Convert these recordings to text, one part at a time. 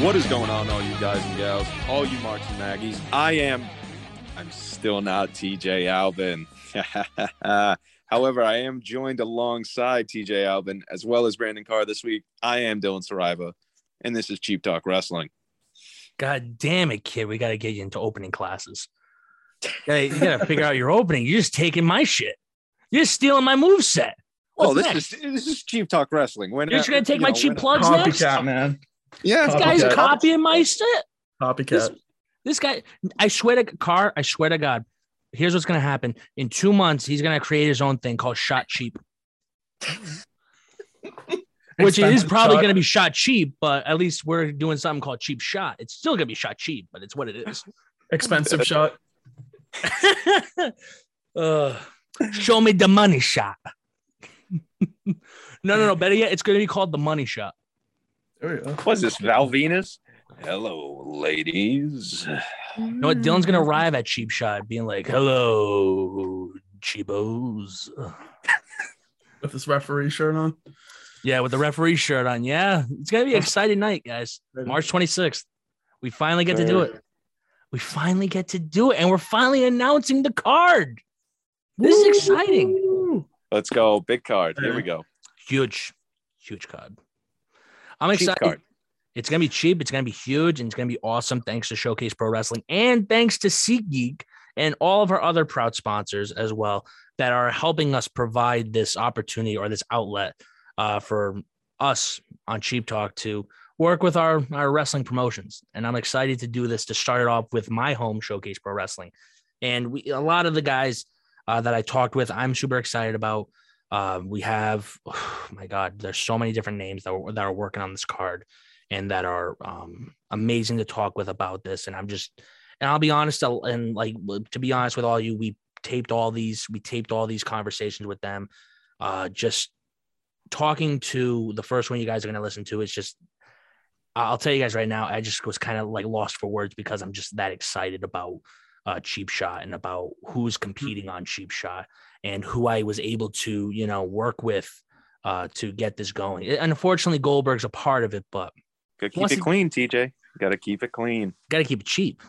What is going on, all you guys and gals, all you Marks and Maggies? I am, I'm still not TJ Albin. However, I am joined alongside TJ Albin as well as Brandon Carr this week. I am Dylan Saraiva, and this is Cheap Talk Wrestling. God damn it, kid. We got to get you into opening classes. You got to figure out your opening. You're just taking my shit. You're stealing my move set. Oh, this is this is Cheap Talk Wrestling. When You're just gonna uh, take my know, cheap when- plugs next. Copycat, man. Yeah, This guy's copying my shit. Copycat. This, this guy, I swear to car, I swear to God. Here's what's gonna happen. In two months, he's gonna create his own thing called Shot Cheap, which is probably gonna be shot cheap, but at least we're doing something called cheap shot. It's still gonna be shot cheap, but it's what it is. expensive shot. uh, show me the money shot. no, no, no. Better yet, it's going to be called the money shot. There we. What's this, Val Venis? Hello, ladies. You know what? Dylan's going to mm. arrive at cheap shot, being like, "Hello, cheapos." With this referee shirt on. Yeah, with the referee shirt on. Yeah, it's going to be an exciting night, guys. March 26th. We finally get to do it. We finally get to do it, and we're finally announcing the card. This is exciting. Let's go. Big card. Here we go. Huge, huge card. I'm Cheap excited. card. It's gonna be cheap. It's gonna be huge, and it's gonna be awesome. Thanks to Showcase Pro Wrestling and thanks to SeatGeek and all of our other proud sponsors as well that are helping us provide this opportunity or this outlet uh, for us on Cheap Talk to work with our our wrestling promotions. And I'm excited to do this to start it off with my home Showcase Pro Wrestling. And we a lot of the guys uh, that I talked with, I'm super excited about. Uh, we have, oh my God, there's so many different names that, that are working on this card and that are um, amazing to talk with about this. And I'm just, and I'll be honest, I'll- and like to be honest with all you, we taped all these, we taped all these conversations with them. Uh, just talking to the first one you guys are going to listen to is just, I'll tell you guys right now, I just was kind of like lost for words because I'm just that excited about uh, Cheap Shot and about who's competing on Cheap Shot and who I was able to, you know, work with uh, to get this going. And unfortunately, Goldberg's a part of it, but Gotta keep Once it he- clean, TJ. Gotta keep it clean. got to keep it cheap.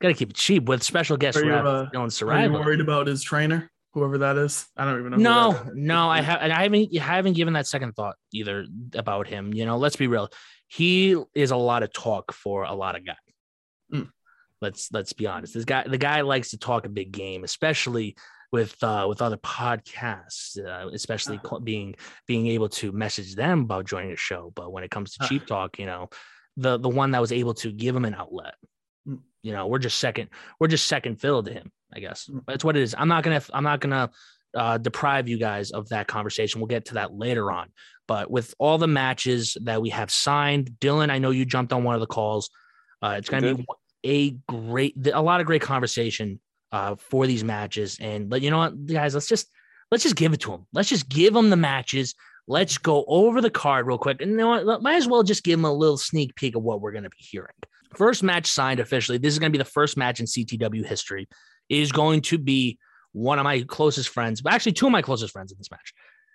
Got to keep it cheap with special guest Are you, rep uh, Dylan Are you Saraiva. worried about his trainer, whoever that is? I don't even know. who No, that is. no, I have, and I haven't, I haven't given that second thought either about him. You know, let's be real. He is a lot of talk for a lot of guys. Mm. Let's let's be honest. This guy, the guy likes to talk a big game, especially with uh, with other podcasts, uh, especially cl- being being able to message them about joining the show. But when it comes to Uh. cheap talk, you know, the the one that was able to give him an outlet. Mm. You know, we're just second, we're just second fiddle to him, I guess. Mm. That's what it is. I'm not gonna, I'm not gonna uh, deprive you guys of that conversation. We'll get to that later on. But with all the matches that we have signed, Dylan, I know you jumped on one of the calls. Uh, it's going to be a great, a lot of great conversation uh, for these matches. And but you know what, guys, let's just let's just give it to them. Let's just give them the matches. Let's go over the card real quick. And you know what? Might as well just give them a little sneak peek of what we're going to be hearing. First match signed officially. This is going to be the first match in CTW history. Is going to be one of my closest friends, but actually two of my closest friends in this match,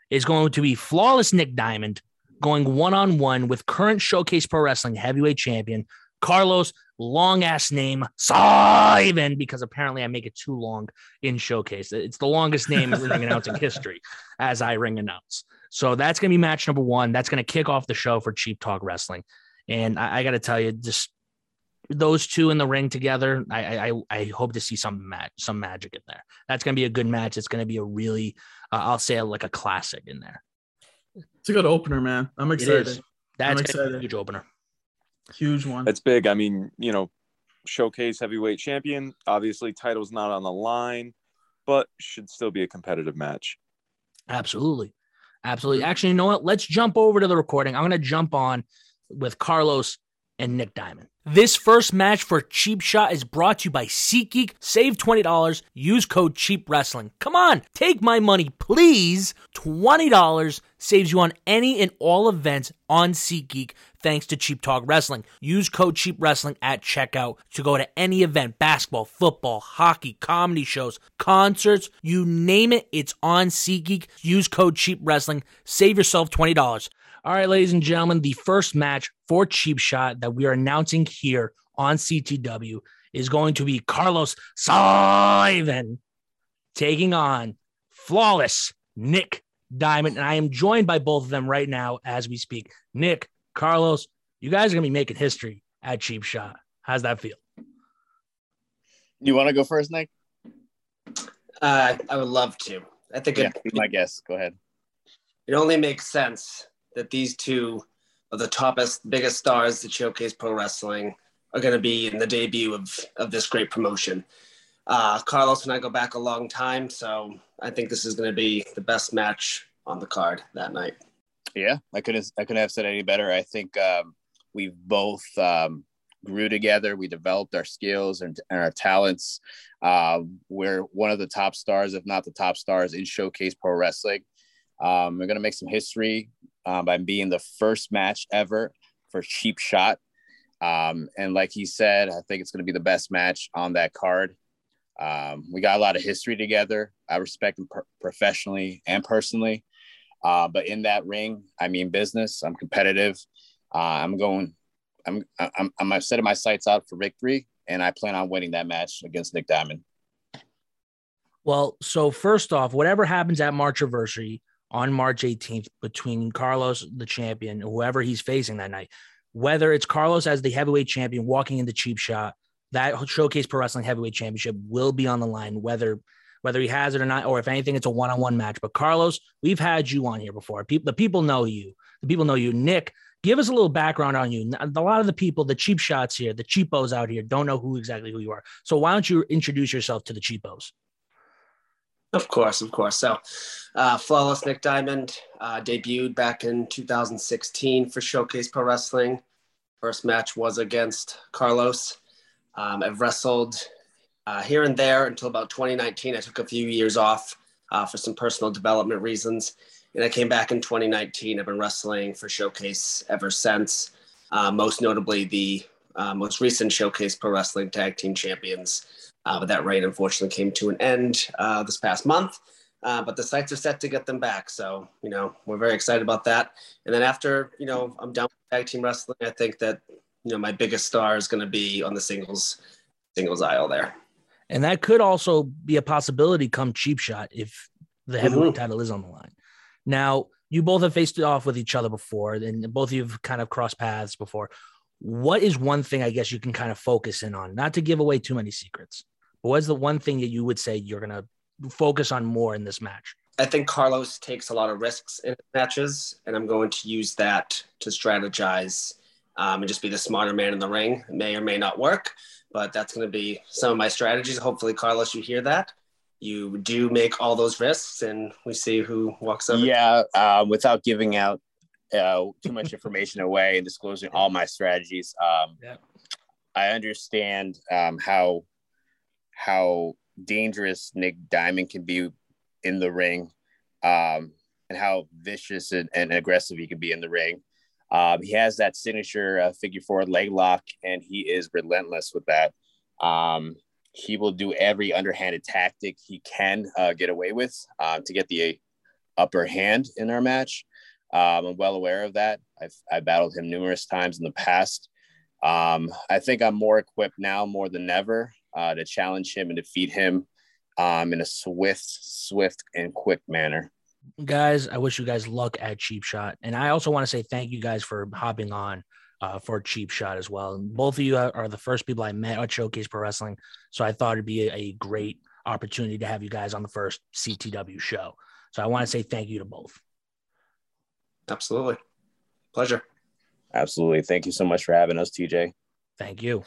is going to be flawless Nick Diamond going one on one with current Showcase Pro Wrestling heavyweight champion Carlos, long ass name, Simon, because apparently I make it too long in Showcase. It's the longest name in ring announcing history as I ring announce. So that's going to be match number one. That's going to kick off the show for Cheap Talk Wrestling. And I, I got to tell you, just those two in the ring together, I, I I hope to see some mag- some magic in there. That's going to be a good match. It's going to be a really, uh, I'll say, like a classic in there. It's a good opener, man. I'm excited. That's gonna be a excited. huge opener. Huge one. That's big. I mean, you know, showcase heavyweight champion. Obviously, title's not on the line, but should still be a competitive match. Absolutely. Absolutely. Actually, you know what? Let's jump over to the recording. I'm going to jump on with Carlos and Nick Diamond. This first match for Cheap Shot is brought to you by SeatGeek. Save $20. Use code Cheap Wrestling. Come on, take my money, please. $20 saves you on any and all events on SeatGeek thanks to Cheap Talk Wrestling. Use code Cheap Wrestling at checkout to go to any event basketball, football, hockey, comedy shows, concerts, you name it, it's on SeatGeek. Use code Cheap Wrestling. Save yourself $20. All right, ladies and gentlemen, the first match for Cheap Shot that we are announcing here on CTW is going to be Carlos Simon taking on flawless Nick Diamond. And I am joined by both of them right now as we speak. Nick, Carlos, you guys are going to be making history at Cheap Shot. How's that feel? You want to go first, Nick? Uh, I would love to. I think Yeah, it, be my guess. Go ahead. it only makes sense that these two of the toppest, biggest stars that showcase pro wrestling are going to be in the debut of, of this great promotion. Uh, Carlos and I go back a long time, so I think this is going to be the best match on the card that night. Yeah, I couldn't. I couldn't have said any better. I think um, we've both um, grew together. We developed our skills and, and our talents. Uh, we're one of the top stars, if not the top stars, in Showcase Pro Wrestling. Um, we're gonna make some history uh, by being the first match ever for Cheap Shot. Um, and like he said, I think it's gonna be the best match on that card. Um, we got a lot of history together. I respect him per- professionally and personally. Uh, but in that ring, I mean business. I'm competitive. Uh, I'm going. I'm I'm I'm setting my sights out for victory, and I plan on winning that match against Nick Diamond. Well, so first off, whatever happens at March anniversary on March 18th between Carlos, the champion, whoever he's facing that night, whether it's Carlos as the heavyweight champion walking into cheap shot, that showcase pro wrestling heavyweight championship will be on the line, whether whether he has it or not, or if anything, it's a one-on-one match. But Carlos, we've had you on here before. People, the people know you. The people know you. Nick, give us a little background on you. A lot of the people, the cheap shots here, the cheapos out here, don't know who exactly who you are. So why don't you introduce yourself to the cheapos? Of course, of course. So, uh, Flawless Nick Diamond uh, debuted back in 2016 for Showcase Pro Wrestling. First match was against Carlos. Um, I've wrestled uh, here and there until about 2019. I took a few years off uh, for some personal development reasons. And I came back in 2019. I've been wrestling for Showcase ever since, uh, most notably the uh, most recent Showcase Pro Wrestling Tag Team Champions. Uh, but that reign unfortunately came to an end uh, this past month. Uh, but the sites are set to get them back. So, you know, we're very excited about that. And then after, you know, I'm done with tag team wrestling, I think that, you know, my biggest star is going to be on the singles, singles aisle there. And that could also be a possibility come cheap shot if the heavyweight title is on the line. Now, you both have faced off with each other before, and both of you have kind of crossed paths before. What is one thing I guess you can kind of focus in on? Not to give away too many secrets, what's the one thing that you would say you're going to focus on more in this match? I think Carlos takes a lot of risks in matches, and I'm going to use that to strategize um, and just be the smarter man in the ring. It may or may not work, but that's going to be some of my strategies. Hopefully, Carlos, you hear that. You do make all those risks, and we see who walks over. Yeah, uh, without giving out uh, too much information away and disclosing all my strategies. Um, Yeah. I understand um, how how dangerous Nick Diamond can be in the ring, um, and how vicious and, and aggressive he can be in the ring. Um, he has that signature uh, figure four leg lock, and he is relentless with that. Um, he will do every underhanded tactic he can uh, get away with uh, to get the upper hand in our match. Um, I'm well aware of that. I've I battled him numerous times in the past. Um, I think I'm more equipped now more than ever uh, to challenge him and defeat him um, in a swift, swift, and quick manner. Guys, I wish you guys luck at Cheap Shot. And I also want to say thank you guys for hopping on uh, for Cheap Shot as well. And both of you are, are the first people I met at Showcase Pro Wrestling. So I thought it'd be a, a great opportunity to have you guys on the first CTW show. So I want to say thank you to both. Absolutely. Pleasure. Absolutely. Thank you so much for having us, TJ. Thank you.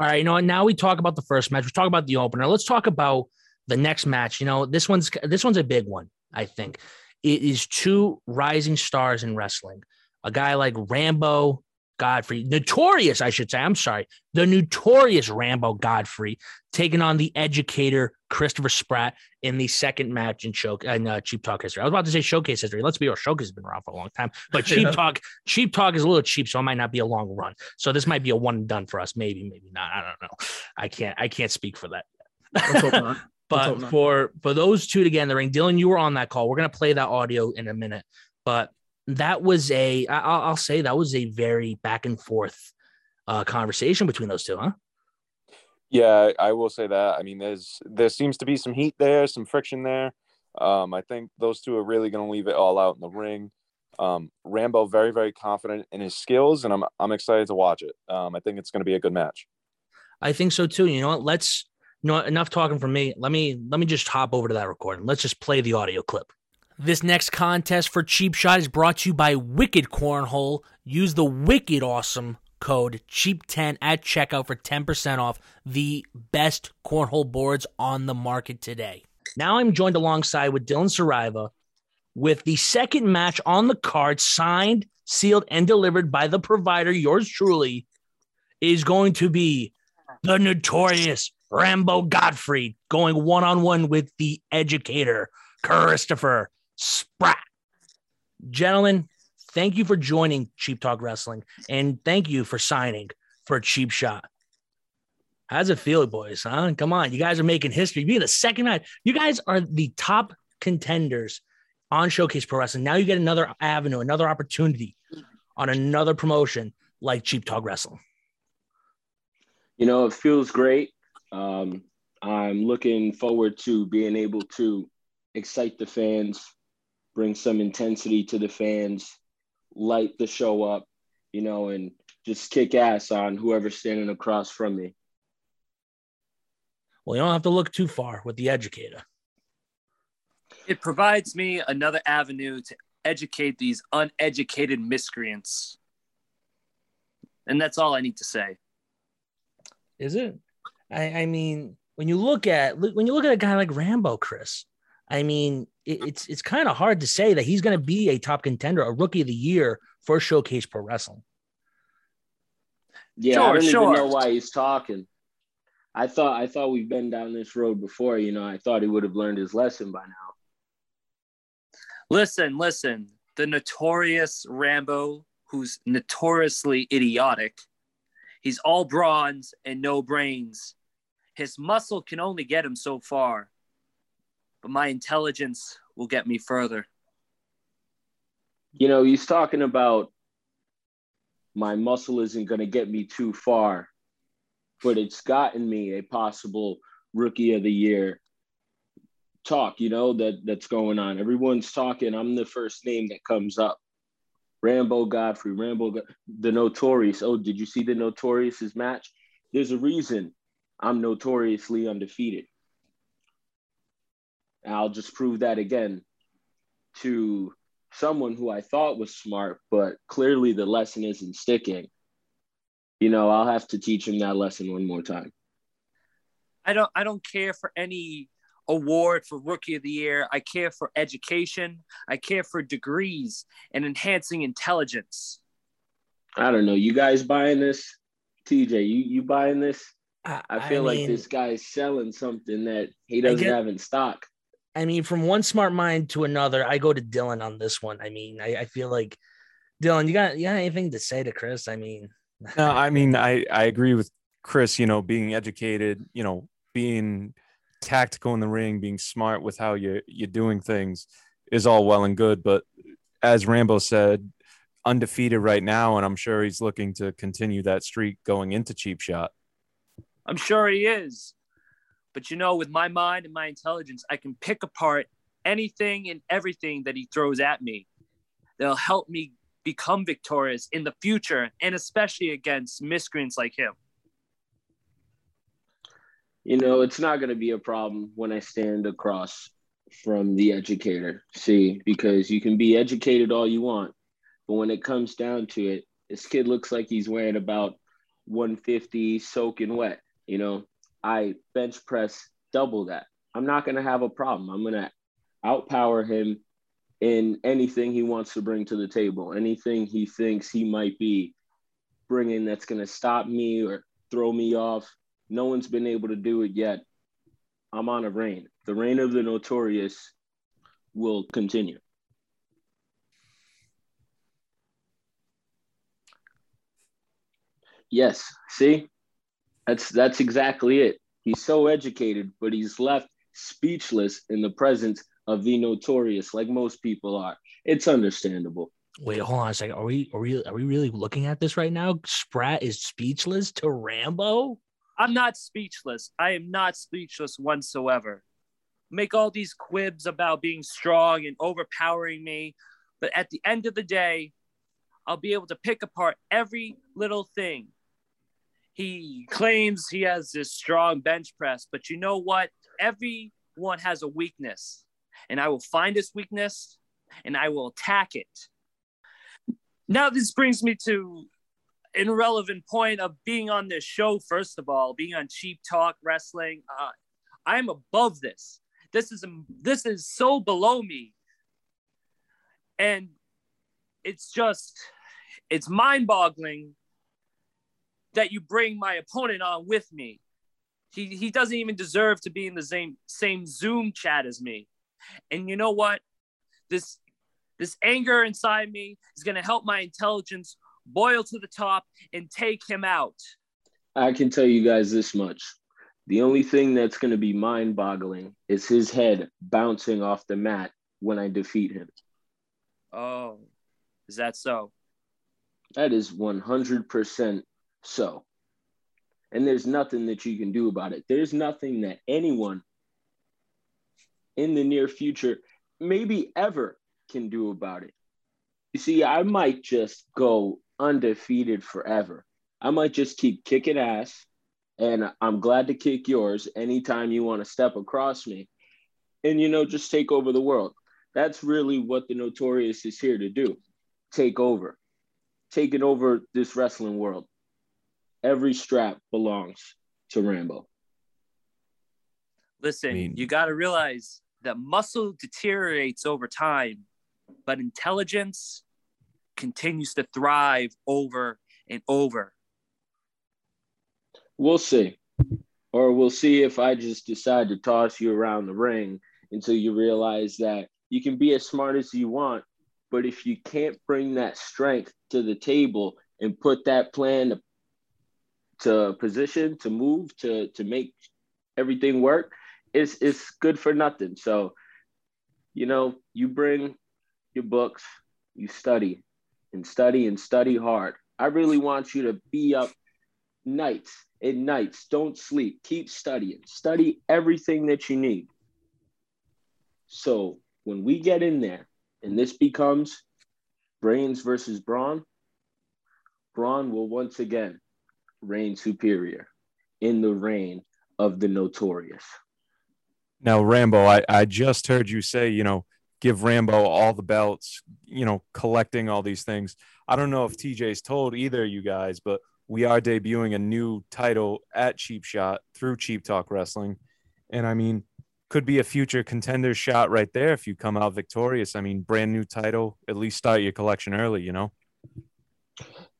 All right, you know, now we talk about the first match. We talk about the opener. Let's talk about the next match. You know, this one's this one's a big one. I think it is two rising stars in wrestling. A guy like Rambo Godfrey, notorious, I should say. I'm sorry, the notorious Rambo Godfrey taking on the educator Christopher Spratt in the second match in show and uh, Cheap Talk history. I was about to say showcase history. Let's be real, showcase has been around for a long time, but Cheap Yeah. Talk, Cheap Talk is a little cheap, so it might not be a long run. So this might be a one and done for us. Maybe, maybe not. I don't know. I can't. I can't speak for that. Let's hope not. But for for those two to get in the ring, Dylan, you were on that call. We're gonna play that audio in a minute, but that was a I'll, I'll say that was a very back and forth uh, conversation between those two, huh? Yeah, I will say that. I mean, there's there seems to be some heat there, some friction there. Um, I think those two are really going to leave it all out in the ring. Um, Rambo very very confident in his skills, and I'm I'm excited to watch it. Um, I think it's going to be a good match. I think so too. You know what? Let's you know enough talking from me. Let me let me just hop over to that recording. Let's just play the audio clip. This next contest for Cheap Shot is brought to you by Wicked Cornhole. Use the Wicked Awesome code CHEAP10 at checkout for 10% off the best cornhole boards on the market today. Now I'm joined alongside with Dylan Saraiva with the second match on the card, signed, sealed, and delivered by the provider, yours truly, is going to be the notorious Rambo Godfrey going one on one with the educator, Christopher Spratt. Gentlemen, thank you for joining Cheap Talk Wrestling and thank you for signing for Cheap Shot. How's it feel, boys? Huh? Come on. You guys are making history. Being the second match, you guys are the top contenders on Showcase Pro Wrestling. Now you get another avenue, another opportunity on another promotion like Cheap Talk Wrestling. You know, it feels great. Um, I'm looking forward to being able to excite the fans, bring some intensity to the fans, light the show up, you know, and just kick ass on whoever's standing across from me. Well, you don't have to look too far with the educator. It provides me another avenue to educate these uneducated miscreants. And that's all I need to say. Is it? I, I mean, when you look at when you look at a guy like Rambo, Chris, I mean, it, it's it's kind of hard to say that he's going to be a top contender, a rookie of the year for Showcase Pro Wrestling. Yeah, I don't sure. even know why he's talking. I thought I thought we've been down this road before, you know. I thought he would have learned his lesson by now. Listen, listen. The notorious Rambo, who's notoriously idiotic, he's all bronze and no brains. His muscle can only get him so far, but my intelligence will get me further. you know, he's talking about my muscle isn't going to get me too far, but it's gotten me a possible rookie of the year talk, you know, that that's going on. Everyone's talking. I'm the first name that comes up. Rambo Godfrey, Rambo, the Notorious. Oh, did you see the Notorious's match? There's a reason I'm notoriously undefeated. And I'll just prove that again to someone who I thought was smart, but clearly the lesson isn't sticking. You know, I'll have to teach him that lesson one more time. I don't I don't care for any award for rookie of the year. I care for education. I care for degrees and enhancing intelligence. I don't know. You guys buying this? TJ, you you buying this? I feel like mean- this guy's selling something that he doesn't get- have in stock. I mean, from one smart mind to another, I go to Dylan on this one. I mean, I, I feel like Dylan, you got you got anything to say to Chris? I mean, No, I mean, I, I agree with Chris, you know, being educated, you know, being tactical in the ring, being smart with how you, you're doing things is all well and good. But as Rambo said, undefeated right now, and I'm sure he's looking to continue that streak going into Cheap Shot. I'm sure he is. But you know, with my mind and my intelligence, I can pick apart anything and everything that he throws at me. They'll help me become victorious in the future and especially against miscreants like him. You know, it's not going to be a problem when I stand across from the educator. See, because you can be educated all you want, but when it comes down to it, this kid looks like he's wearing about 150 soaking wet. You know, I bench press double that. I'm not going to have a problem. I'm going to outpower him in anything he wants to bring to the table, anything he thinks he might be bringing that's going to stop me or throw me off. No one's been able to do it yet. I'm on a reign. The reign of the notorious will continue. Yes, see? That's that's exactly it. He's so educated, but he's left speechless in the presence of the notorious, like most people are. It's understandable. Wait, hold on a second. Are we are we are we really looking at this right now? Spratt is speechless to Rambo. I'm not speechless. I am not speechless whatsoever. Make all these quibs about being strong and overpowering me, but at the end of the day, I'll be able to pick apart every little thing. He claims he has this strong bench press, but you know what? Everyone has a weakness, and I will find this weakness and I will attack it. Now, this brings me to an irrelevant point of being on this show, first of all, being on Cheap Talk Wrestling. Uh, I'm above this. This is this is so below me, and it's just it's mind-boggling that you bring my opponent on with me. He he doesn't even deserve to be in the same same Zoom chat as me. And you know what? This this anger inside me is going to help my intelligence boil to the top and take him out. I can tell you guys this much. The only thing that's going to be mind boggling is his head bouncing off the mat when I defeat him. Oh, is that so? That is 100% so. And there's nothing that you can do about it. There's nothing that anyone in the near future, maybe ever, can do about it. You see, I might just go undefeated forever. I might just keep kicking ass, and I'm glad to kick yours anytime you want to step across me. And, you know, just take over the world. That's really what the Notorious is here to do take over, taking over this wrestling world. Every strap belongs to Rambo. Listen, I mean, you got to realize that muscle deteriorates over time but intelligence continues to thrive over and over. We'll see. Or we'll see if I just decide to toss you around the ring until you realize that you can be as smart as you want, but if you can't bring that strength to the table and put that plan to, position, to move, to to make everything work, it's it's good for nothing. So, you know, you bring your books, you study and study and study hard. I really want you to be up nights and nights. Don't sleep. Keep studying. Study everything that you need. So when we get in there and this becomes brains versus brawn, brawn will once again reign superior in the reign of the notorious. Now, Rambo, I, I just heard you say, you know, give Rambo all the belts, you know, collecting all these things. I don't know if TJ's told either you guys, but we are debuting a new title at Cheap Shot through Cheap Talk Wrestling. And I mean, could be a future contender shot right there if you come out victorious. I mean, brand new title, at least start your collection early, you know?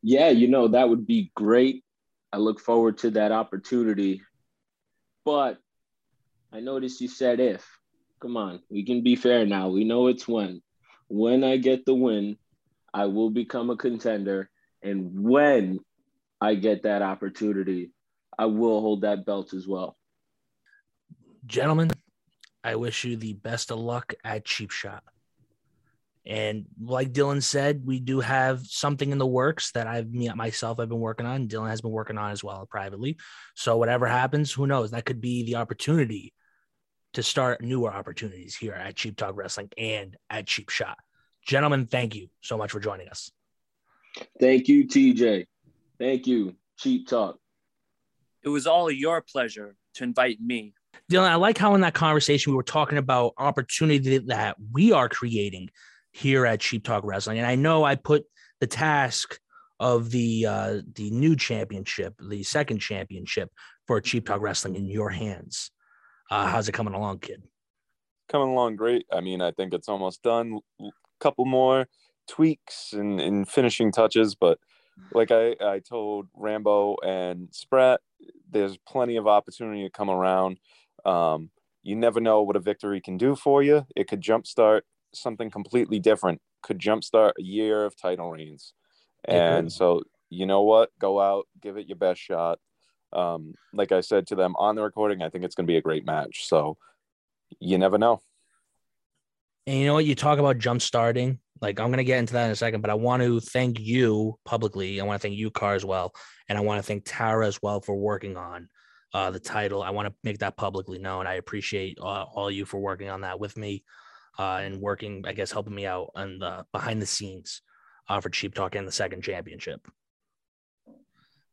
Yeah, you know, that would be great. I look forward to that opportunity. But I noticed you said if. Come on, we can be fair now. We know it's when. When I get the win, I will become a contender. And when I get that opportunity, I will hold that belt as well. Gentlemen, I wish you the best of luck at Cheap Shot. And like Dylan said, we do have something in the works that I've me myself I've been working on. Dylan has been working on as well privately. So whatever happens, who knows? That could be the opportunity to start newer opportunities here at Cheap Talk Wrestling and at Cheap Shot. Gentlemen, thank you so much for joining us. Thank you, TJ. Thank you, Cheap Talk. It was all your pleasure to invite me. Dylan, I like how in that conversation we were talking about opportunity that we are creating here at Cheap Talk Wrestling. And I know I put the task of the uh, the new championship, the second championship for Cheap Talk Wrestling in your hands. Uh, how's it coming along, kid? Coming along great. I mean, I think it's almost done. A couple more tweaks and, and finishing touches, but like I, I told Rambo and Spratt, there's plenty of opportunity to come around. Um, you never know what a victory can do for you. It could jumpstart something completely different, could jumpstart a year of title reigns. And so, you know what? Go out, give it your best shot. Um, like I said to them on the recording, I think it's going to be a great match. So you never know. And you know what? You talk about jump starting. Like I'm gonna get into that in a second, but I want to thank you publicly. I want to thank you, Carr, as well, and I want to thank Tara as well for working on uh, the title. I want to make that publicly known. I appreciate uh, all you for working on that with me uh, and working, I guess, helping me out on the behind the scenes uh, for Cheap Talk and the second championship.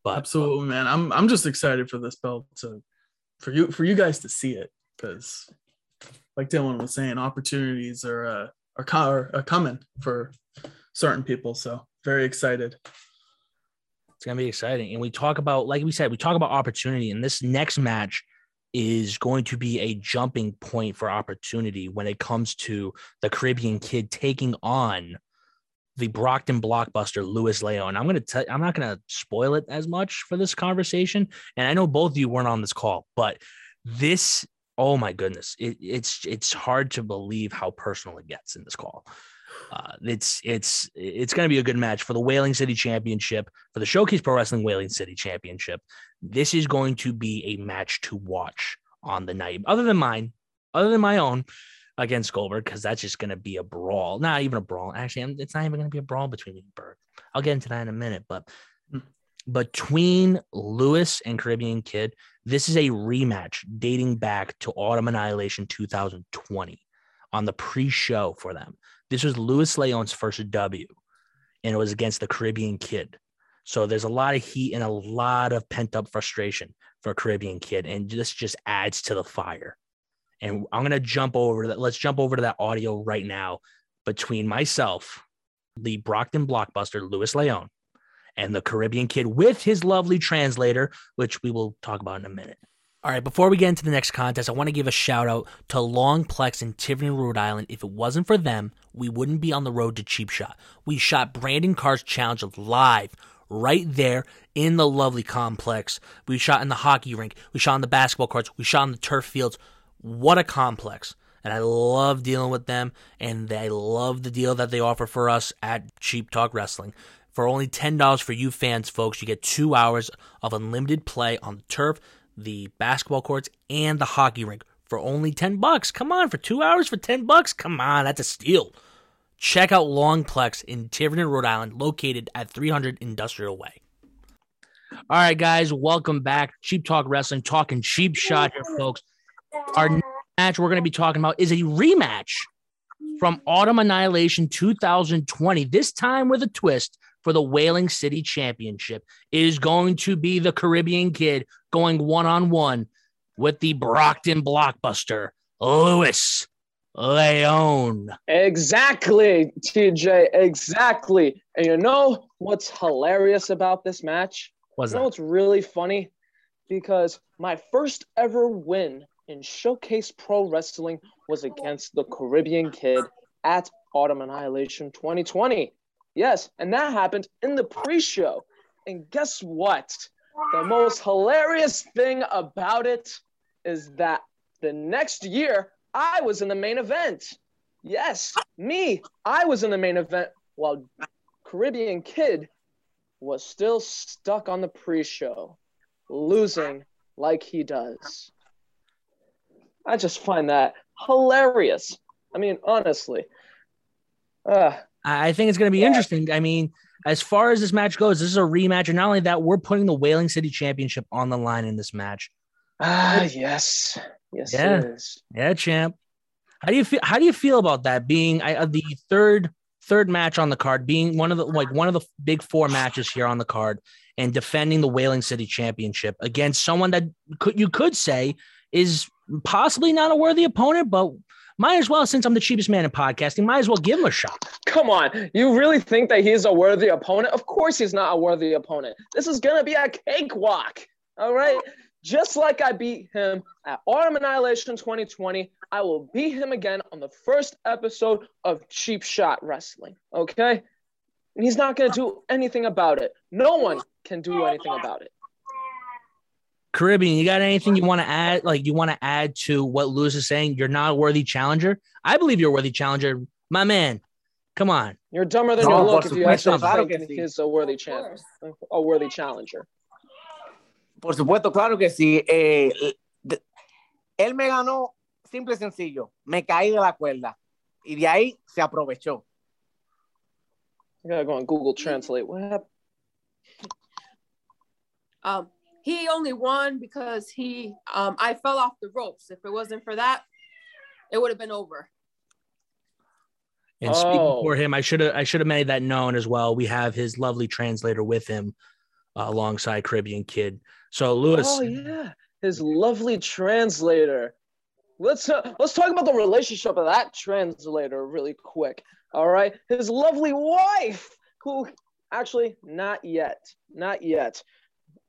But Absolutely, man. I'm I'm just excited for this belt to for you for you guys to see it because, like Dylan was saying, opportunities are uh, are, are, are coming for certain people. So very excited. It's gonna be exciting. And we talk about, like we said, we talk about opportunity. And this next match is going to be a jumping point for opportunity when it comes to the Caribbean kid taking on the Brockton blockbuster Louis Leon. I'm gonna tell I'm not gonna spoil it as much for this conversation. And I know both of you weren't on this call, but this oh my goodness, it, it's it's hard to believe how personal it gets in this call. Uh, it's it's it's going to be a good match for the Whaling City Championship for the Showcase Pro Wrestling Whaling City Championship. This is going to be a match to watch on the night, other than mine, other than my own against Goldberg, because that's just going to be a brawl. Not even a brawl. Actually, it's not even going to be a brawl between me and Berg. I'll get into that in a minute, but between Lewis and Caribbean Kid, this is a rematch dating back to Autumn Annihilation 2020 on the pre-show for them. This was Louis Leon's first W, and it was against the Caribbean Kid. So there's a lot of heat and a lot of pent-up frustration for Caribbean Kid, and this just adds to the fire. And I'm gonna jump over that. Let's jump over to that audio right now between myself, the Brockton blockbuster Louis Leon, and the Caribbean Kid with his lovely translator, which we will talk about in a minute. All right, before we get into the next contest, I want to give a shout out to Longplex in Tiverton, Rhode Island. If it wasn't for them, we wouldn't be on the road to Cheap Shot. We shot Brandon Carr's challenge live right there in the lovely complex. We shot in the hockey rink. We shot on the basketball courts. We shot on the turf fields. What a complex. And I love dealing with them, and I love the deal that they offer for us at Cheap Talk Wrestling. For only $10 for you fans, folks, you get two hours of unlimited play on the turf, the basketball courts, and the hockey rink for only 10 bucks. Come on, for two hours for 10 bucks? Come on, that's a steal. Check out Longplex in Tiverton, Rhode Island, located at 300 Industrial Way. All right, guys, welcome back. Cheap Talk Wrestling, talking cheap shot here, folks. Our match we're going to be talking about is a rematch from Autumn Annihilation 2020, this time with a twist for the Whaling City Championship. is going to be the Caribbean Kid going one on one with the Brockton blockbuster, Louis Leon. Exactly, TJ. Exactly. And you know what's hilarious about this match? What's you know that? what's really funny? Because my first ever win in Showcase Pro Wrestling was against the Caribbean Kid at Autumn Annihilation 2020. Yes, and that happened in the pre-show. And guess what? The most hilarious thing about it is that the next year I was in the main event. Yes, me. I was in the main event while Caribbean Kid was still stuck on the pre-show, losing like he does. I just find that hilarious. I mean, honestly. Uh, I think it's going to be interesting. I mean, as far as this match goes, this is a rematch. And not only that, we're putting the Whaling City Championship on the line in this match. ah, yes. Yes, Yeah. it is. Yeah, champ. How do you feel? How do you feel about that being uh, the third third match on the card, being one of the like one of the big four matches here on the card, and defending the Whaling City Championship against someone that could you could say is possibly not a worthy opponent, but might as well since I'm the cheapest man in podcasting, might as well give him a shot. Come on. You really think that he's a worthy opponent? Of course he's not a worthy opponent. This is going to be a cakewalk. All right. Just like I beat him at Autumn Annihilation 2020, I will beat him again on the first episode of Cheap Shot Wrestling. Okay. And he's not going to do anything about it. No one can do anything about it. Caribbean, you got anything you want to add? Like you want to add to what Lewis is saying? You're not a worthy challenger. I believe you're a worthy challenger, my man. Come on. You're dumber than No, you look if you actually claro think que he's a worthy champ, a worthy challenger. Por supuesto, claro que sí. Eh, él me ganó simple y sencillo. Me caí de la cuerda y de ahí se aprovechó. I gotta go on Google Translate. What happened? Um, he only won because he um I fell off the ropes. If it wasn't for that, it would have been over. And speaking Oh. for him, I should have I should have made that known as well. We have his lovely translator with him uh, alongside Caribbean Kid. So Lewis, Oh yeah, his lovely translator. Let's uh, let's talk about the relationship of that translator really quick. All right, his lovely wife, who actually not yet, not yet.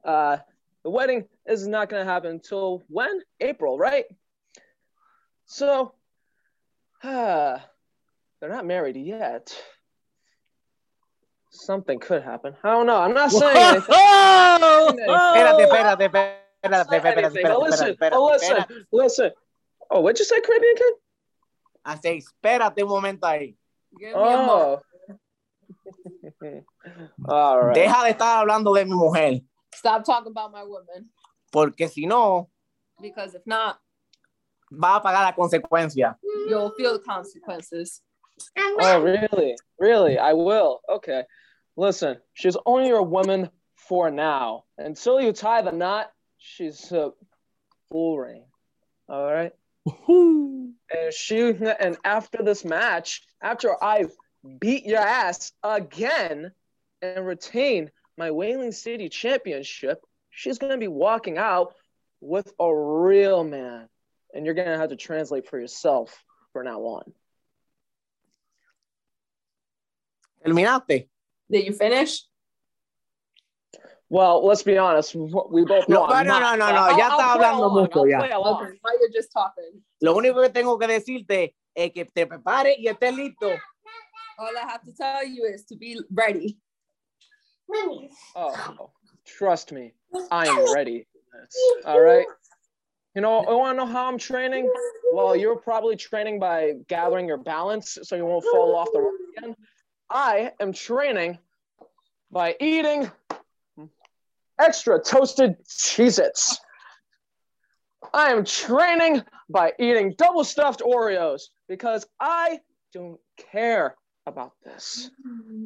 Uh, the wedding is not going to happen until when? April, right? So, uh, they're not married yet. Something could happen. I don't know. I'm not saying anything. Espérate, espérate, espérate, listen, espérate, but listen, espérate. listen. Oh, what'd you say, Caribbean kid? Así, espérate un momento ahí. Give me a moment. Oh. All right. Deja de estar hablando de mi mujer, Stop talking about my woman. porque si no, Because if not, va a pagar la consecuencia. you'll feel the consequences. Oh, really? Really? I will. Okay. Listen, she's only your woman for now. Until you tie the knot, she's a full ring. All right. And she and after this match, after I beat your ass again and retain my Whaling City championship, she's gonna be walking out with a real man. And you're gonna have to translate for yourself from now on. ¿Terminaste? Did you finish? Well, let's be honest. We both know. No, I'm no, not- no, no, no, I'll- ya I'll está hablando along, mucho I'll ya. play along. Okay, why you're just talking? Lo único que tengo que decirte es que te prepares y estés listo. All I have to tell you is to be ready. Oh, trust me, I am ready. All right. You know, I want to know how I'm training. Well, you're probably training by gathering your balance so you won't fall off the rope again. I am training by eating extra toasted Cheez-Its. I am training by eating double stuffed Oreos because I don't care about this.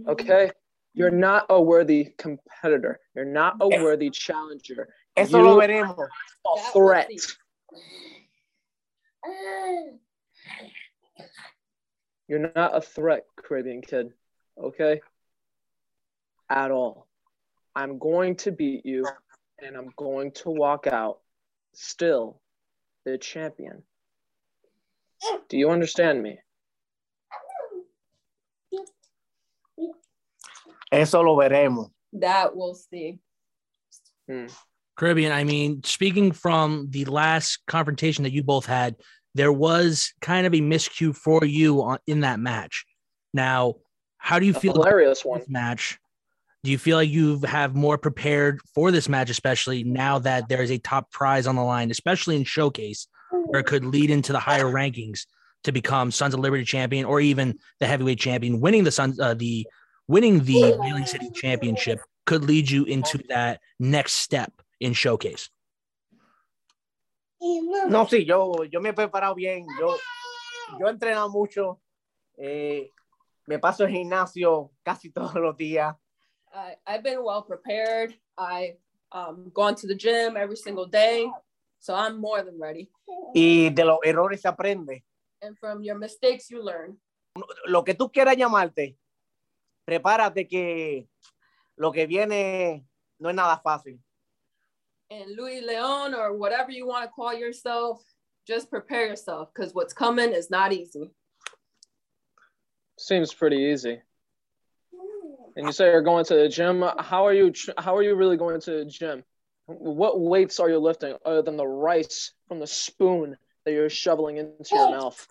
Okay? You're not a worthy competitor. You're not a worthy challenger. Eso You lo are veremos. a threat. You're not a threat, Caribbean kid. Okay? At all. I'm going to beat you and I'm going to walk out still the champion. Do you understand me? Eso lo veremos. That we'll see. Caribbean, I mean, speaking from the last confrontation that you both had, there was kind of a miscue for you on, in that match. Now, how do you A feel about hilarious one. match? Do you feel like you have more prepared for this match, especially now that there is a top prize on the line, especially in Showcase, where it could lead into the higher rankings to become Sons of Liberty champion or even the heavyweight champion, winning the Sons, uh, the winning the Whaling City Championship could lead you into that next step in Showcase. No, sí, yo, yo me he preparado bien. Yo, yo he entrenado mucho. Eh, me paso el gimnasio casi todos los días. I, I've been well prepared. I um gone to the gym every single day, so I'm more than ready. Y de los errores se aprende. And from your mistakes, you learn. Lo que tú quieras llamarte, prepárate que lo que viene no es nada fácil. And Louis Leon or whatever you want to call yourself, just prepare yourself because what's coming is not easy. Seems pretty easy. And you say you're going to the gym. How are you? How are you really going to the gym? What weights are you lifting other than the rice from the spoon that you're shoveling into your mouth?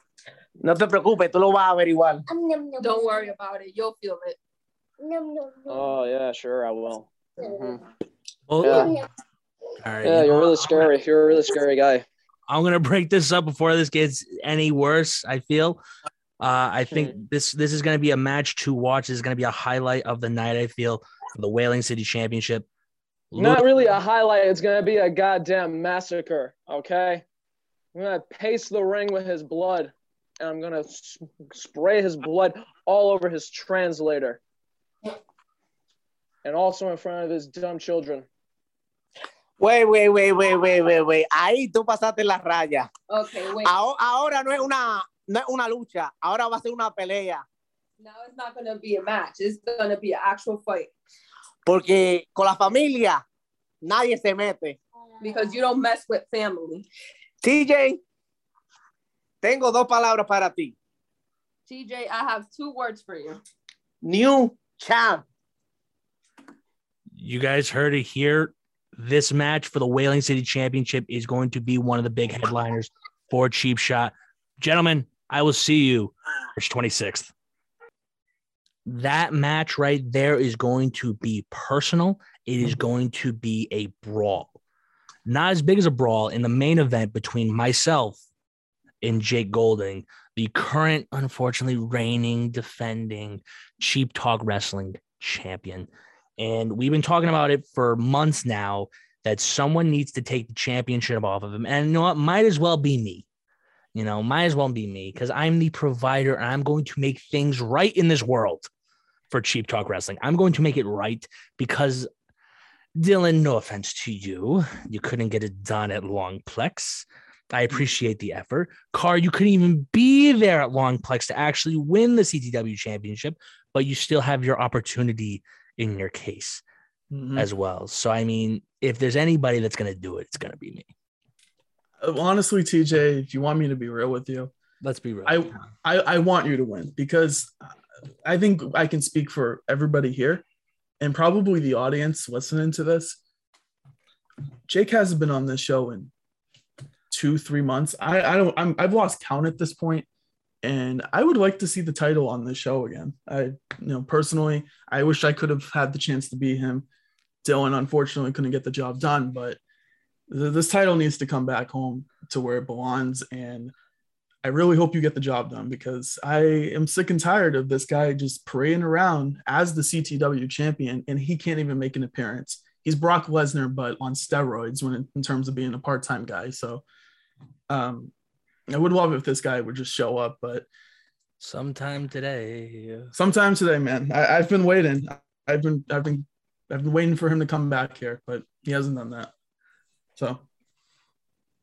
No te preocupes, tú lo vas a averiguar. Don't worry about it. You'll feel it. Oh yeah, sure I will. Mhm. Well, Yeah. All right. Yeah, you you're really scary. You're a really scary guy. I'm gonna break this up before this gets any worse. I feel. Uh, I think this this is gonna be a match to watch. This is gonna be a highlight of the night. I feel for the Whaling City Championship. Not really a highlight. It's gonna be a goddamn massacre. Okay. I'm gonna paste the ring with his blood, and I'm gonna s- spray his blood all over his translator, and also in front of his dumb children. Wait, wait, wait, wait, wait, wait, wait. Ahí tú pasaste la raya. Okay, wait. Ahora, ahora no es una, no es una lucha. Ahora va a ser una pelea. Now it's not gonna be a match. It's gonna be an actual fight Porque con la familia nadie se mete. because you don't mess with family. TJ, tengo dos palabras para ti. TJ, I have two words for you. New champ. You guys heard it here. This match for the Whaling City Championship is going to be one of the big headliners for Cheap Shot. Gentlemen, I will see you March 26th. That match right there is going to be personal. It is going to be a brawl. Not as big as a brawl in the main event between myself and Jake Golding, the current, unfortunately, reigning, defending Cheap Talk Wrestling champion. And we've been talking about it for months now that someone needs to take the championship off of him. And you know what? Might as well be me. You know, might as well be me because I'm the provider and I'm going to make things right in this world for Cheap Talk Wrestling. I'm going to make it right because Dylan, no offense to you, you couldn't get it done at Longplex. I appreciate the effort. Carr, you couldn't even be there at Longplex to actually win the CTW championship, but you still have your opportunity in your case Mhm. as well. So, I mean, if there's anybody that's going to do it, it's going to be me. Uh, honestly, TJ, if you want me to be real with you, let's be real. I, I, I want you to win because I think I can speak for everybody here and probably the audience listening to this. Jake hasn't been on this show in two, three months. I, I don't, I'm, I've lost count at this point, and I would like to see the title on this show again. I, you know, personally, I wish I could have had the chance to be him. Dylan unfortunately couldn't get the job done, but th- this title needs to come back home to where it belongs. And I really hope you get the job done because I am sick and tired of this guy just parading around as the CTW champion and he can't even make an appearance. He's Brock Lesnar, but on steroids when in terms of being a part-time guy. So um, I would love if this guy would just show up, but sometime today, sometime today, man. I, I've been waiting. I've been, I've been, I've been waiting for him to come back here, but he hasn't done that. So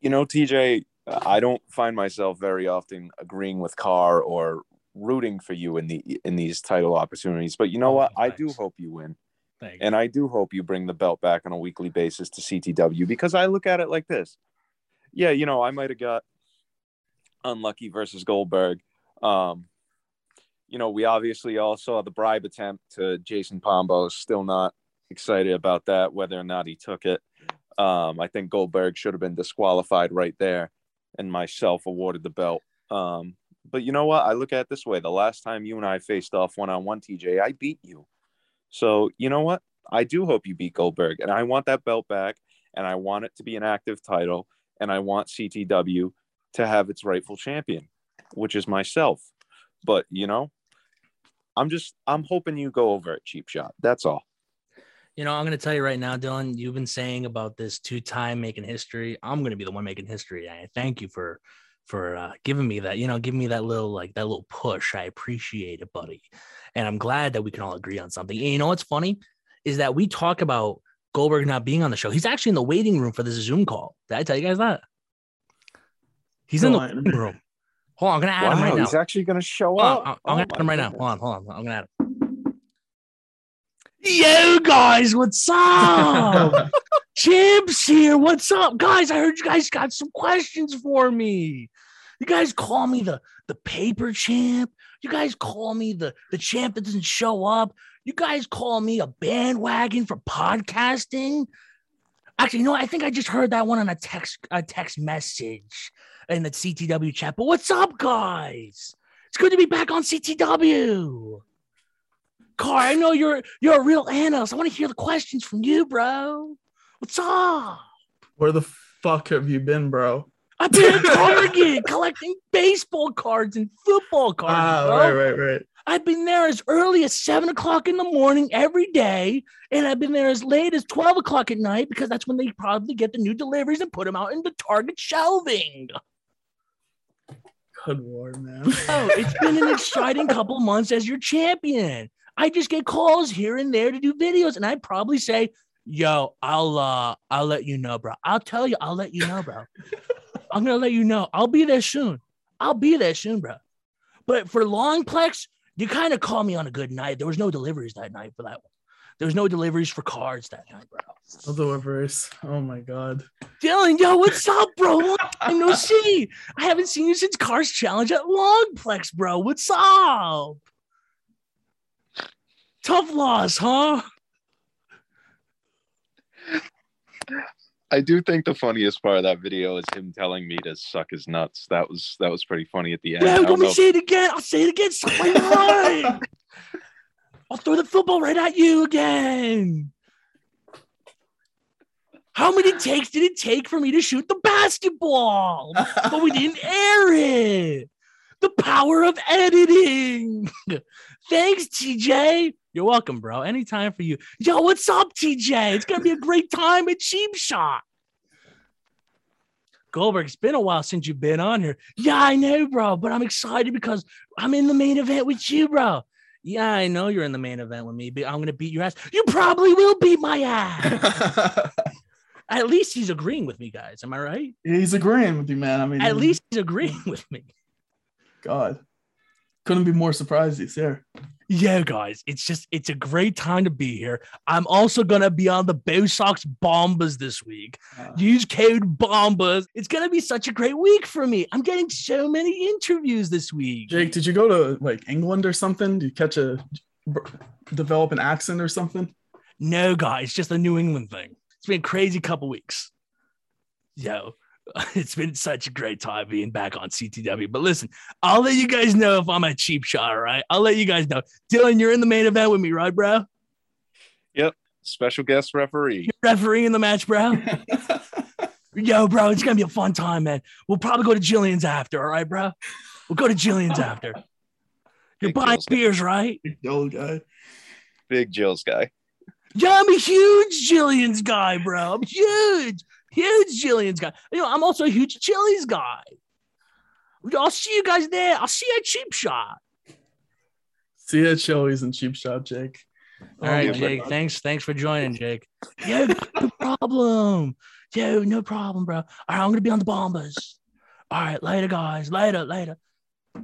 You know, TJ, I don't find myself very often agreeing with Carr or rooting for you in the in these title opportunities. But you know what? I do hope you win. Thank And I do hope you bring the belt back on a weekly basis to CTW because I look at it like this. Yeah, you know, I might have got unlucky versus Goldberg. Um, you know, we obviously all saw the bribe attempt to Jason Pombo. Still not excited about that, whether or not he took it. Um, I think Goldberg should have been disqualified right there and myself awarded the belt. Um, but you know what? I look at it this way. The last time you and I faced off one on one, TJ, I beat you. So you know what? I do hope you beat Goldberg, and I want that belt back, and I want it to be an active title, and I want CTW to have its rightful champion, which is myself. But you know, I'm just I'm hoping you go over at Cheap Shot. That's all. You know, I'm going to tell you right now, Dylan, you've been saying about this two time making history. I'm going to be the one making history. I thank you for for uh, giving me that, you know, giving me that little like that little push. I appreciate it, buddy. And I'm glad that we can all agree on something. And you know what's funny is that we talk about Goldberg not being on the show. He's actually in the waiting room for this Zoom call. Did I tell you guys that? He's in the on. waiting room. Hold on, I'm gonna add him Wow, right now. he's actually going to show Hold up. I'm, I'm Oh gonna add him my right now. Hold on, hold on. I'm gonna add him. Yo, guys, what's up? Chips here. What's up, guys? I heard you guys got some questions for me. You guys call me the the paper champ. You guys call me the the champ that doesn't show up. You guys call me a bandwagon for podcasting. Actually, you know, what? I think I just heard that one on a text a text message in the CTW chat. But what's up, guys? It's good to be back on CTW. Carr, I know you're you're a real analyst. I want to hear the questions from you, bro. What's up? Where the fuck have you been, bro? I've been at Target collecting baseball cards and football cards. Ah, bro. right, right, right. I've been there as early as seven o'clock in the morning every day, and I've been there as late as twelve o'clock at night because that's when they probably get the new deliveries and put them out into Target shelving. Good lord, man. Oh, it's been an exciting couple months as your champion. I just get calls here and there to do videos, and I'd probably say, "Yo, I'll uh, I'll let you know, bro. I'll tell you, I'll let you know, bro. I'm gonna let you know. I'll be there soon. I'll be there soon, bro. But for Longplex, you kind of call me on a good night. There was no deliveries that night for that one. There was no deliveries for cards that night, bro. No deliveries. Oh my god. Dylan, yo, what's up, bro? Long time no see. I haven't seen you since Carr's Challenge at Longplex, bro. What's up? Tough loss, huh? I do think the funniest part of that video is him telling me to suck his nuts. That was that was pretty funny at the end. Yeah, let me know. say it again. I'll say it again. Suck my nut. I'll throw the football right at you again. How many takes did it take for me to shoot the basketball? but we didn't air it. The power of editing. Thanks, TJ. You're welcome, bro. Anytime for you. Yo, what's up, TJ? It's gonna be a great time at Cheap Shot. Goldberg, it's been a while since you've been on here. Yeah, I know, bro, but I'm excited because I'm in the main event with you, bro. Yeah, I know you're in the main event with me, but I'm gonna beat your ass. You probably will beat my ass. At least he's agreeing with me, guys. Am I right? He's agreeing with you, man. I mean, At least he's agreeing with me. God, couldn't be more surprised he's here. Yeah, guys, it's just it's a great time to be here. I'm also gonna be on the Bo Sox Bombas this week. Ah. Use code Bombas. It's gonna be such a great week for me. I'm getting so many interviews this week. Jake, did you go to like England or something? Did you catch a develop an accent or something? No, guys, just a New England thing. It's been a crazy couple weeks. Yo, it's been such a great time being back on CTW. But listen, I'll let you guys know if I'm a cheap shot, all right? I'll let you guys know. Dylan, you're in the main event with me, right, bro? Yep. Special guest referee. Referee in the match, bro. Yo, bro, it's gonna be a fun time, man. We'll probably go to Jillian's after, all right, bro? We'll go to Jillian's after. You're Big buying Jill's guy. beers, right? The old guy. Big Jill's guy. Yeah, I'm a huge Jillian's guy, bro. I'm huge, huge Jillian's guy. You know, I'm also a huge Chili's guy. I'll see you guys there. I'll see you at Cheap Shot. See you at Chili's and Cheap Shot, Jake. All right, Oh my Jake. Thanks. Thanks for joining, Jake. Yo, no problem. Yo, no problem, bro. All right, I'm gonna be on the bombers. All right, later, guys. Later, later. All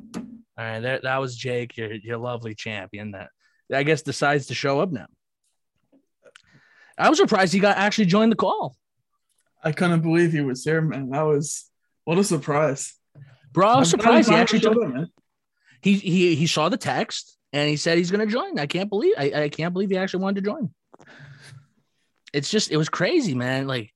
right, there, that was Jake, your your lovely champion that I guess decides to show up now. I was surprised he got actually joined the call. I couldn't believe he was here, man. That was what a surprise. Bro, I'm surprised he actually took man. he he he saw the text and he said he's gonna join. I can't believe I, I can't believe he actually wanted to join. It's just it was crazy, man. Like,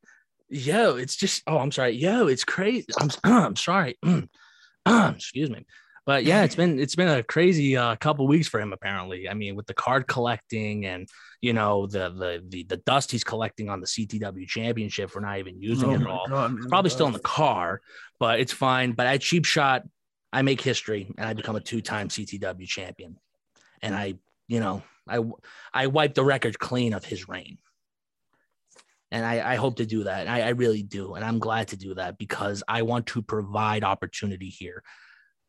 yo, it's just oh, I'm sorry, yo, it's crazy. I'm I'm sorry. Excuse me. But yeah, it's been it's been a crazy uh, couple weeks for him apparently. I mean, with the card collecting and you know the the the, the dust he's collecting on the CTW championship for not even using Oh it at all. God, man, probably still in the car, but it's fine. But at cheap shot, I make history and I become a two-time CTW champion. And I, you know, I I wipe the record clean of his reign. And I, I hope to do that. I, I really do. And I'm glad to do that because I want to provide opportunity here.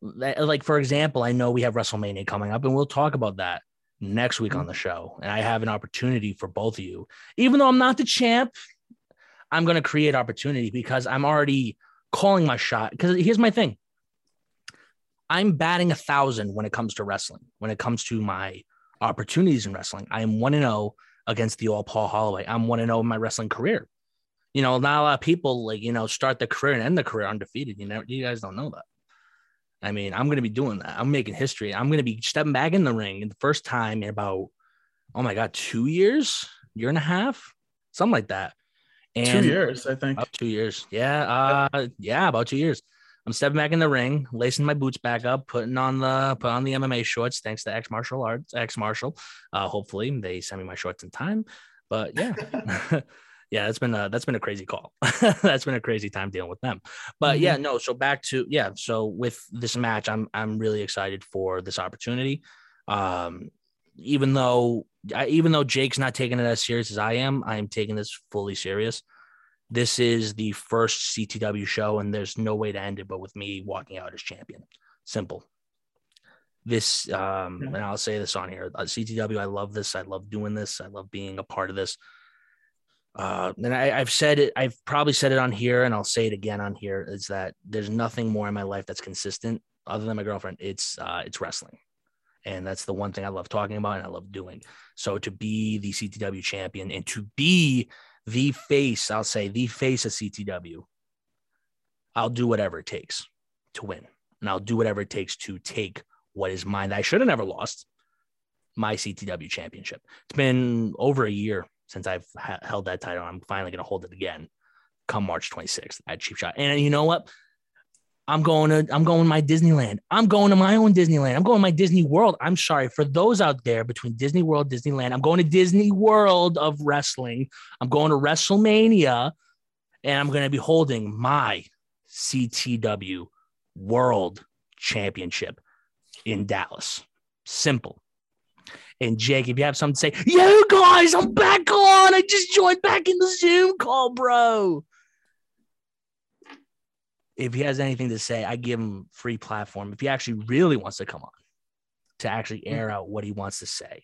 Like, for example, I know we have WrestleMania coming up, and we'll talk about that next week on mm-hmm. the show. And I have an opportunity for both of you. Even though I'm not the champ, I'm going to create opportunity because I'm already calling my shot. Because here's my thing I'm batting a thousand when it comes to wrestling, when it comes to my opportunities in wrestling. I am 1 0 against the old Paul Holloway. I'm 1 0 in my wrestling career. You know, not a lot of people like, you know, start the career and end the career undefeated. You know, you guys don't know that. I mean, I'm going to be doing that. I'm making history. I'm going to be stepping back in the ring in the first time in about, oh my God, two years, year and a half, something like that. And Two years, I think. About two years. Yeah. Uh, yeah, about two years. I'm stepping back in the ring, lacing my boots back up, putting on the put on the MMA shorts. Thanks to X Martial Arts, X Martial. Uh, hopefully they send me my shorts in time. But yeah, yeah, that's been a that's been a crazy call. that's been a crazy time dealing with them. But yeah, no. So back to yeah. So with this match, I'm I'm really excited for this opportunity. Um, even though I, even though Jake's not taking it as serious as I am, I am taking this fully serious. This is the first CTW show, and there's no way to end it but with me walking out as champion. Simple. This, um, and I'll say this on here: uh, CTW. I love this. I love doing this. I love being a part of this. Uh, and I, I've said it. I've probably said it on here, and I'll say it again on here: is that there's nothing more in my life that's consistent other than my girlfriend. It's uh, it's wrestling and that's the one thing I love talking about and I love doing. So to be the CTW champion and to be the face, I'll say the face of CTW, I'll do whatever it takes to win, and I'll do whatever it takes to take what is mine I should have never lost, my CTW championship. It's been over a year since I've ha- held that title. I'm finally going to hold it again come March 26th at Cheap Shot. And you know what? I'm going to I'm going to my Disneyland. I'm going to my own Disneyland. I'm going to my Disney World. I'm sorry for those out there between Disney World, Disneyland. I'm going to Disney World of wrestling. I'm going to WrestleMania and I'm going to be holding my CTW World Championship in Dallas. Simple. And Jake, if you have something to say, yo guys, I'm back on. I just joined back in the Zoom call, bro if he has anything to say, I give him free platform. If he actually really wants to come on to actually mm. air out what he wants to say,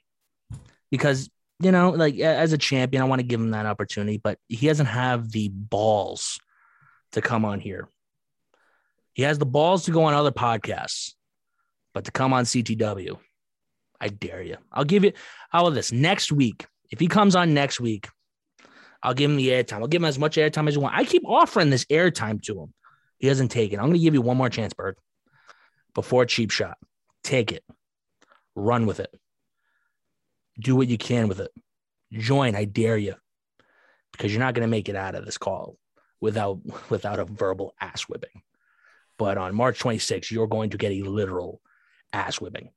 because you know, like as a champion, I want to give him that opportunity, but he doesn't have the balls to come on here. He has the balls to go on other podcasts, but to come on CTW, I dare you. I'll give you all of this next week. If he comes on next week, I'll give him the airtime. I'll give him as much airtime as you want. I keep offering this airtime to him. He doesn't take it. I'm going to give you one more chance, Berg, before cheap shot. Take it. Run with it. Do what you can with it. Join. I dare you, because you're not going to make it out of this call without without a verbal ass whipping. But on March 26th, you're going to get a literal ass whipping.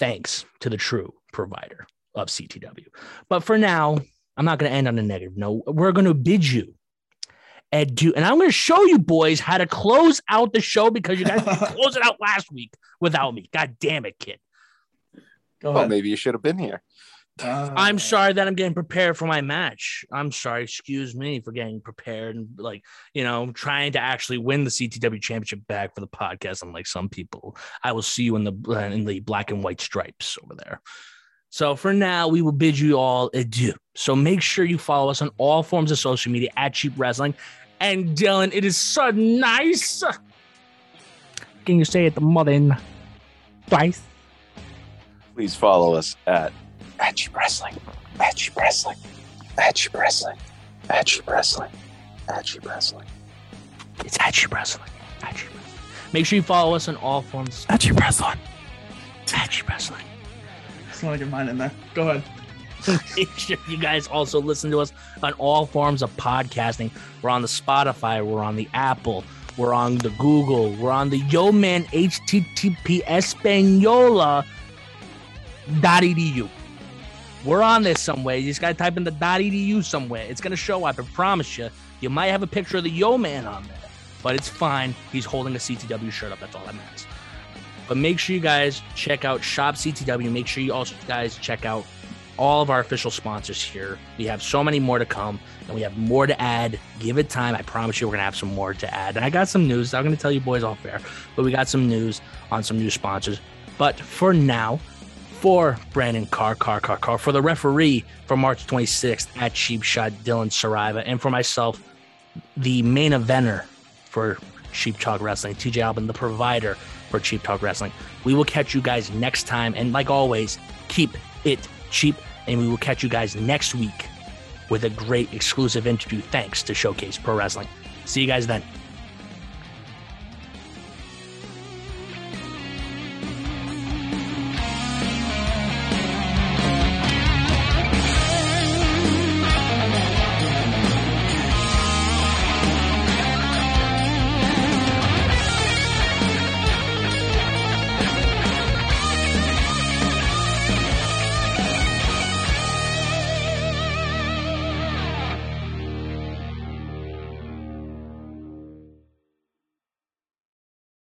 Thanks to the true provider of CTW. But for now, I'm not going to end on a negative note. We're going to bid you adieu. and I'm going to show you boys how to close out the show because you guys closed it out last week without me. God damn it, kid. Go well, maybe you should have been here. Uh, I'm sorry that I'm getting prepared for my match. I'm sorry, excuse me for getting prepared and like, you know, trying to actually win the CTW championship back for the podcast. Unlike some people, I will see you in the in the black and white stripes over there. So for now, we will bid you all adieu. So make sure you follow us on all forms of social media at Cheap Wrestling. And Dylan, it is so nice. Can you say it the mother twice? Please follow us at at Cheap Wrestling, at Cheap Wrestling, at Cheap Wrestling, at Cheap Wrestling, at Cheap Wrestling. It's at Cheap Wrestling. At Cheap Wrestling. Make sure you follow us on all forms. At Cheap Wrestling. At Cheap Wrestling. Just want to get mine in there. Go ahead. Make sure you guys also listen to us on all forms of podcasting. We're on the Spotify, we're on the Apple, we're on the Google, we're on the Yo Man HTTP Espanola edu. We're on this somewhere. You just gotta type in the edu somewhere. It's gonna show up. I promise you. You might have a picture of the Yo Man on there, but it's fine. He's holding a CTW shirt up. That's all that matters. But make sure you guys check out Shop CTW. Make sure you also guys check out all of our official sponsors here. We have so many more to come and we have more to add. Give it time. I promise you, we're going to have some more to add. And I got some news. I'm going to tell you boys all fair, but we got some news on some new sponsors. But for now, for Brandon Carr, Carr, Carr, Carr, for the referee for March 26th at Cheap Shot, Dylan Saraiva, and for myself, the main eventer for Cheap Talk Wrestling, TJ Albin, the provider for Cheap Talk Wrestling. We will catch you guys next time. And like always, keep it cheap and we will catch you guys next week with a great exclusive interview thanks to Showcase Pro Wrestling. See you guys then.